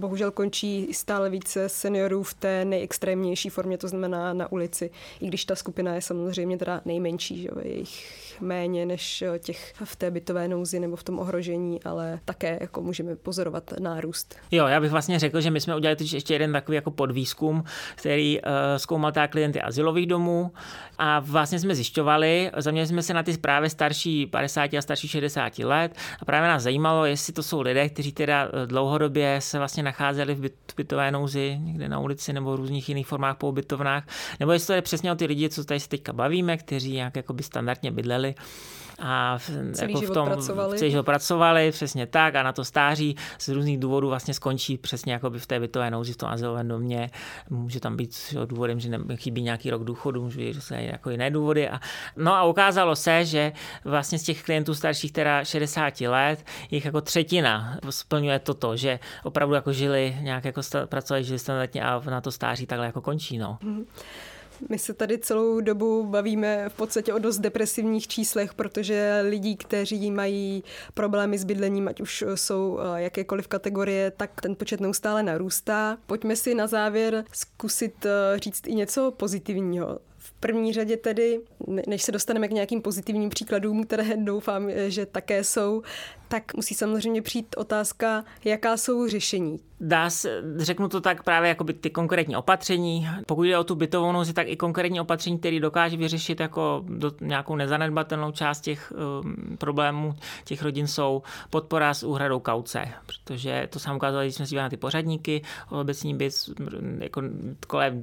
Bohužel končí stále více seniorů v té nejextrémnější formě, to znamená na ulici, i když ta skupina je samozřejmě teda nejmenší, že je jich méně než těch v té bytové nouzi nebo v tom ohrožení, ale také jako můžeme pozorovat nárůst. Jo, já bych vlastně řekl, že my jsme udělali teď ještě jeden takový jako podvýzkum, který uh, zkoumal ta klienty asilových domů a vlastně jsme zjišťovali, zaměřili jsme se na ty právě starší 50 a starší 60 let a právě nás zajímalo, jestli to jsou lidé, kteří teda eh, dlouhodobě se vlastně nacházeli v byt, bytové nouzi někde na ulici nebo v různých jiných formách po ubytovnách, nebo jestli to je přesně o ty lidi, co tady se teďka bavíme, kteří nějak jako by standardně bydleli a celý jako v tom pracovali. celý život pracovali, přesně tak a na to stáří z různých důvodů vlastně skončí přesně jako by v té bytové nouzi v tom azylovém domě. Může tam být důvodem, že chybí nějaký rok důchodu, může být jako jiné důvody. A, no a ukázalo se, že vlastně z těch klientů starších teda 60 let, jich jako třetina splňuje toto, že opravdu jako žili nějak jako pracovali, žili standardně a na to stáří takhle jako končí. No. Mm-hmm. My se tady celou dobu bavíme v podstatě o dost depresivních číslech, protože lidí, kteří mají problémy s bydlením, ať už jsou eh, jakékoliv kategorie, tak ten počet neustále narůstá. Pojďme si na závěr zkusit eh, říct i něco pozitivního. V první řadě tedy, než se dostaneme k nějakým pozitivním příkladům, které doufám, že také jsou, tak musí samozřejmě přijít otázka, jaká jsou řešení. Dá se, řeknu to tak právě jako by ty konkrétní opatření. Pokud jde o tu bytovou nouzi, tak i konkrétní opatření, které dokáže vyřešit jako do, nějakou nezanedbatelnou část těch um, problémů těch rodin jsou podpora s úhradou kauce, protože to jsem ukázal, když jsme si na ty pořadníky, obecní byt jako kolem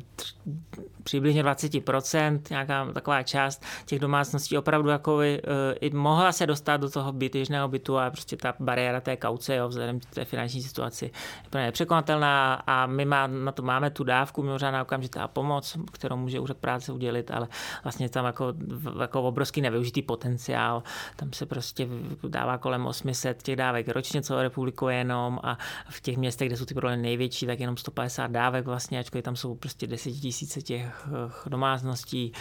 přibližně 20%, nějaká taková část těch domácností opravdu jako by, uh, i mohla se dostat do toho byt, běžného bytu a prostě ta bariéra té kauce, jo, vzhledem k té finanční situaci, je nepřekonatelná a my má, na to máme tu dávku mimořádná okamžitá pomoc, kterou může úřad práce udělit, ale vlastně tam jako, jako obrovský nevyužitý potenciál. Tam se prostě dává kolem 800 těch dávek ročně celou republiku jenom a v těch městech, kde jsou ty problémy největší, tak jenom 150 dávek vlastně, ačkoliv tam jsou prostě 10 tisíce těch eh, domácností.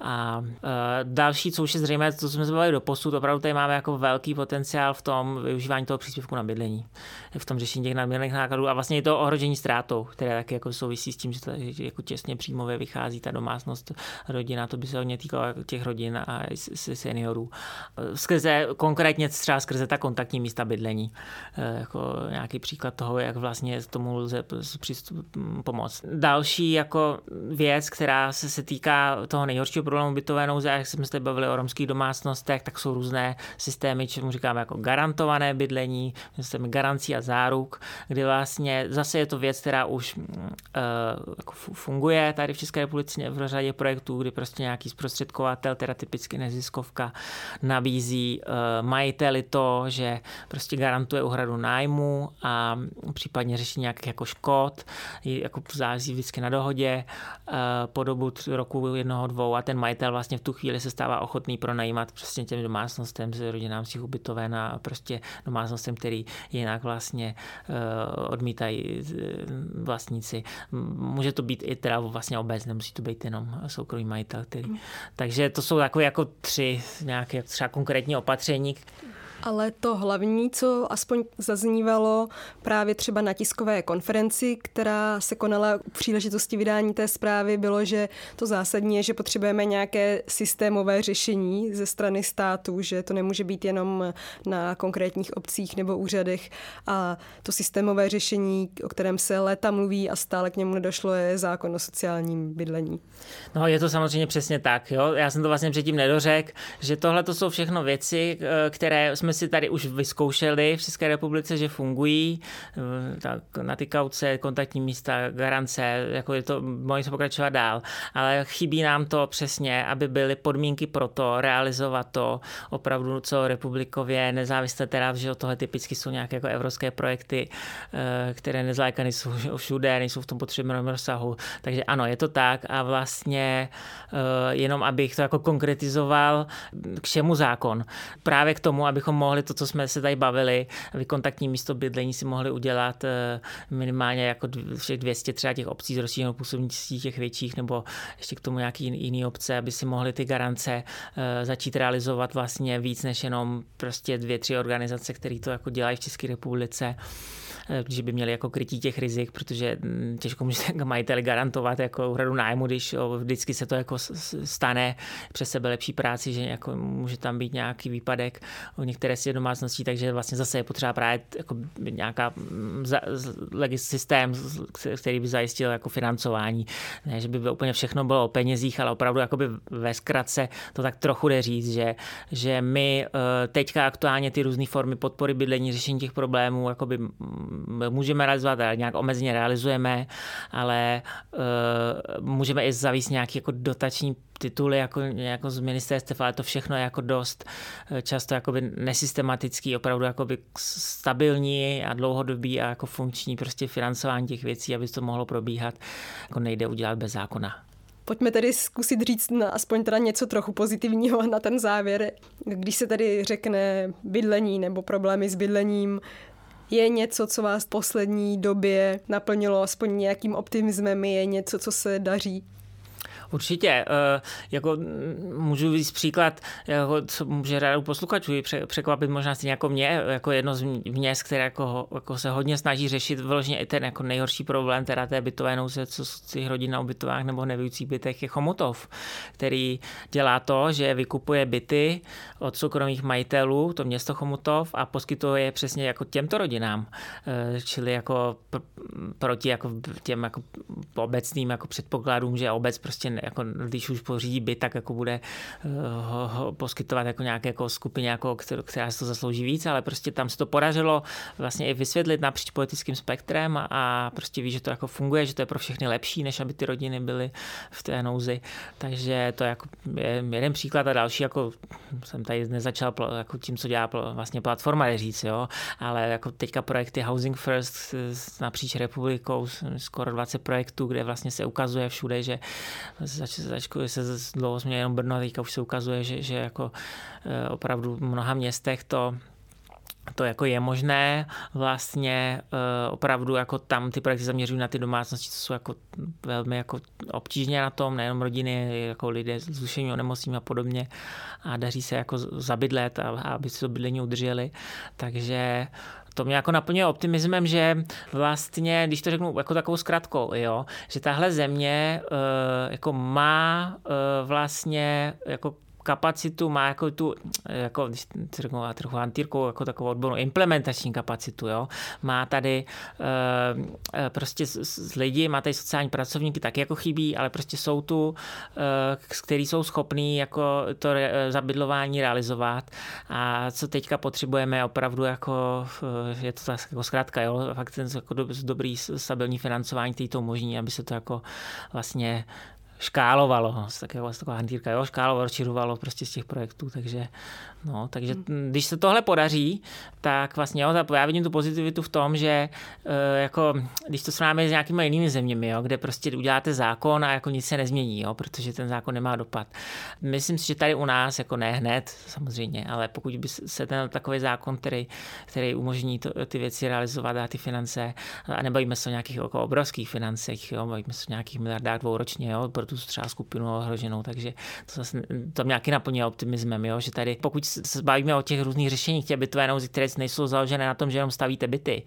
A e, další, co už je zřejmé, to jsme se do posud, opravdu tady máme jako velký potenciál v tom, využívání toho příspěvku na bydlení, v tom řešení těch nadměrných nákladů a vlastně je to ohrožení ztrátou, které taky jako souvisí s tím, že to jako těsně příjmově vychází ta domácnost, rodina, to by se hodně týkalo těch rodin a seniorů. Skrze, konkrétně třeba skrze ta kontaktní místa bydlení, eh, jako nějaký příklad toho, jak vlastně tomu lze pomoct. Další jako věc, která se, se týká toho nejhoršího problému bytové nouze, jak jsme se bavili o romských domácnostech, tak jsou různé systémy, čemu říkáme jako garantované bydlení, systémy garancí a záruk, kdy vlastně zase je to věc, která už uh, jako funguje tady v České republice v řadě projektů, kdy prostě nějaký zprostředkovatel, teda typicky neziskovka, nabízí uh, majiteli to, že prostě garantuje uhradu nájmu a případně řeší nějakých jako škod, jako záleží vždycky na dohodě uh, po dobu roku jednoho, dvou a ten majitel vlastně v tu chvíli se stává ochotný pronajímat prostě těm domácnostem, rodinám z těch ubytoven a prostě domácnostem, který jinak vlastně uh, odmítají eh, vlastníci. Může to být i teda vlastně obec, nemusí to být jenom soukromý majitel. Který... Mm. Takže to jsou takové jako tři nějaké třeba konkrétní opatření, ale to hlavní, co aspoň zaznívalo právě třeba na tiskové konferenci, která se konala u příležitosti vydání té zprávy, bylo, že to zásadní je, že potřebujeme nějaké systémové řešení ze strany státu, že to nemůže být jenom na konkrétních obcích nebo úřadech a to systémové řešení, o kterém se léta mluví a stále k němu nedošlo, je zákon o sociálním bydlení. No je to samozřejmě přesně tak. Jo? Já jsem to vlastně předtím nedořekl, že tohle to jsou všechno věci, eh, které jsme si tady už vyzkoušeli v České republice, že fungují, eh, tak na ty kauce, kontaktní místa, garance, jako je to, mohli se pokračovat dál, ale chybí nám to přesně, aby byly podmínky pro to, realizovat to opravdu co republikově, nezávisle teda, že tohle typicky jsou nějaké jako evropské projekty, eh, které nezlájka nejsou všude, nejsou v tom potřebném rozsahu. Takže ano, je to tak a vlastně eh, jenom abych to jako konkretizoval, k čemu zákon? Právě k tomu, abychom mohli to, co jsme se tady bavili, aby kontaktní místo bydlení si mohli udělat eh, minimálně jako všech 200 třeba těch obcí z rozšířenou působností těch větších, nebo ještě k tomu nějaký jiný obce, aby si mohli ty garance eh, začít realizovat vlastně víc než jenom prostě dvě, tři organizace, které to jako dělají v České republice že by měli jako krytí těch rizik, protože hm, těžko můžete majiteli garantovat jako úhradu nájmu, když vždycky se to jako stane přes sebe lepší práci, že jako může tam být nějaký výpadek u některé si domácností, takže vlastně zase je potřeba právě jako nějaká hm, systém, který by zajistil jako financování. Ne, že by úplně všechno bylo o penězích, ale opravdu jakoby ve zkratce to tak trochu jde říct, že, že my eh, teďka aktuálně ty různé formy podpory bydlení, řešení těch problémů jakoby můžeme realizovat, ale nějak omezeně realizujeme, ale uh, můžeme i zavíst nějaký jako dotační tituly jako, jako z ministerstva, ale to všechno je jako dost eh, často jakoby nesystematický, opravdu jakoby stabilní a dlouhodobý a jako funkční prostě financování těch věcí, aby to mohlo probíhat, jako nejde udělat bez zákona. Pojďme tedy zkusit říct na, aspoň teda něco trochu pozitivního na ten závěr. Když se tady řekne bydlení nebo problémy s bydlením, je něco, co vás v poslední době naplnilo aspoň nějakým optimismem, je něco, co se daří? Určitě. Eh, jako můžu říct příklad, jako, co může rádu posluchačů překvapit možná stejně jako mě, jako jedno z měst, které jako, jako se hodně snaží řešit vyloženě i ten jako nejhorší problém teda té bytové nouze, co těch rodin na ubytovách nebo nevyujících bytech je Chomutov, který dělá to, že vykupuje byty od soukromých majitelů, to město Chomutov a poskytuje je přesně jako těmto rodinám, eh, čili jako pr- proti jako těm jako obecným jako předpokladům, že obec prostě jako, když už pořídí byt, tak jako bude eh, ho, ho poskytovat jako nějaké jako skupině, jako, která se to zaslouží víc, ale prostě tam se to podařilo vlastně i vysvětlit napříč politickým spektrem a, prostě ví, že to jako funguje, že to je pro všechny lepší, než aby ty rodiny byly v té nouzi. Takže to je jako jeden příklad a další, jako jsem tady nezačal jako tím, co dělá vlastně platforma, říct, jo, ale jako teďka projekty Housing First napříč republikou, skoro 20 projektů, kde vlastně se ukazuje všude, že zač, začkuje se dlouho jsme jenom Brno, teďka už se ukazuje, že, že jako eh, opravdu v mnoha městech to to jako je možné vlastně uh, opravdu jako tam ty projekty zaměřují na ty domácnosti, co jsou jako velmi jako obtížně na tom, nejenom rodiny, jako lidé s duševním onemocněním a podobně a daří se jako zabydlet a aby si to bydlení udrželi, takže to mě jako naplňuje optimismem, že vlastně, když to řeknu jako takovou zkratkou, jo, že tahle země uh, jako má uh, vlastně jako kapacitu, má jako tu, jako, když řeknu trochu antírkou, jako takovou odbornou implementační kapacitu, jo. Má tady e, prostě s, s lidi, má tady sociální pracovníky, taky jako chybí, ale prostě jsou tu, e, který jsou schopní jako to re, zabydlování realizovat a co teďka potřebujeme opravdu jako, je to tak jako zkrátka, jo, fakt ten jako dobrý stabilní financování, který to umožní, aby se to jako vlastně škálovalo, vlastně taková hantýrka, jo, škálovalo, rozšiřovalo prostě z těch projektů, takže No, takže hmm. když se tohle podaří, tak vlastně jo, já vidím tu pozitivitu v tom, že uh, jako, když to srovnáme s nějakými jinými zeměmi, jo, kde prostě uděláte zákon a jako nic se nezmění, jo, protože ten zákon nemá dopad. Myslím si, že tady u nás, jako ne hned samozřejmě, ale pokud by se ten takový zákon, který, který umožní to, ty věci realizovat a ty finance, a nebavíme se o nějakých jako obrovských financech, jo, bavíme se o nějakých miliardách dvouročně, jo, pro tu třeba skupinu ohroženou, takže to, zase, to mě nějaký naplňuje optimismem, jo, že tady pokud se bavíme o těch různých řešeních těch bytové nouzy, které nejsou založené na tom, že jenom stavíte byty,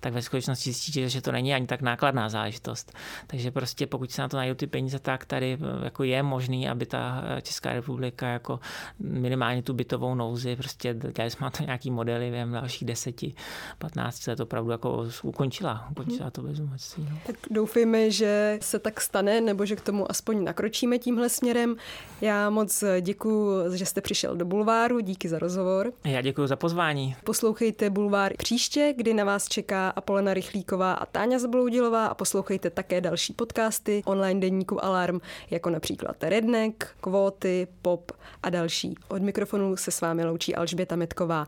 tak ve skutečnosti zjistíte, že to není ani tak nákladná záležitost. Takže prostě pokud se na to najdou ty peníze, tak tady eh, jako je možný, aby ta eh, Česká republika jako minimálně tu bytovou nouzi, prostě dělali jsme to nějaký modely během dalších deseti, 15 let opravdu jako ukončila. Ukončila to bez umocní. No. Tak doufejme, že se tak stane, nebo že k tomu aspoň nakročíme tímhle směrem. Já moc děkuji, že jste přišel do Bulváru, díky za rozhovor. Já děkuji za pozvání. Poslouchejte Bulvár příště, kdy na vás čeká Apolena Rychlíková a Táňa Zabloudilová a poslouchejte také další podcasty online denníku Alarm, jako například Redneck, Kvóty, Pop a další. Od mikrofonu se s vámi loučí Alžběta Metková.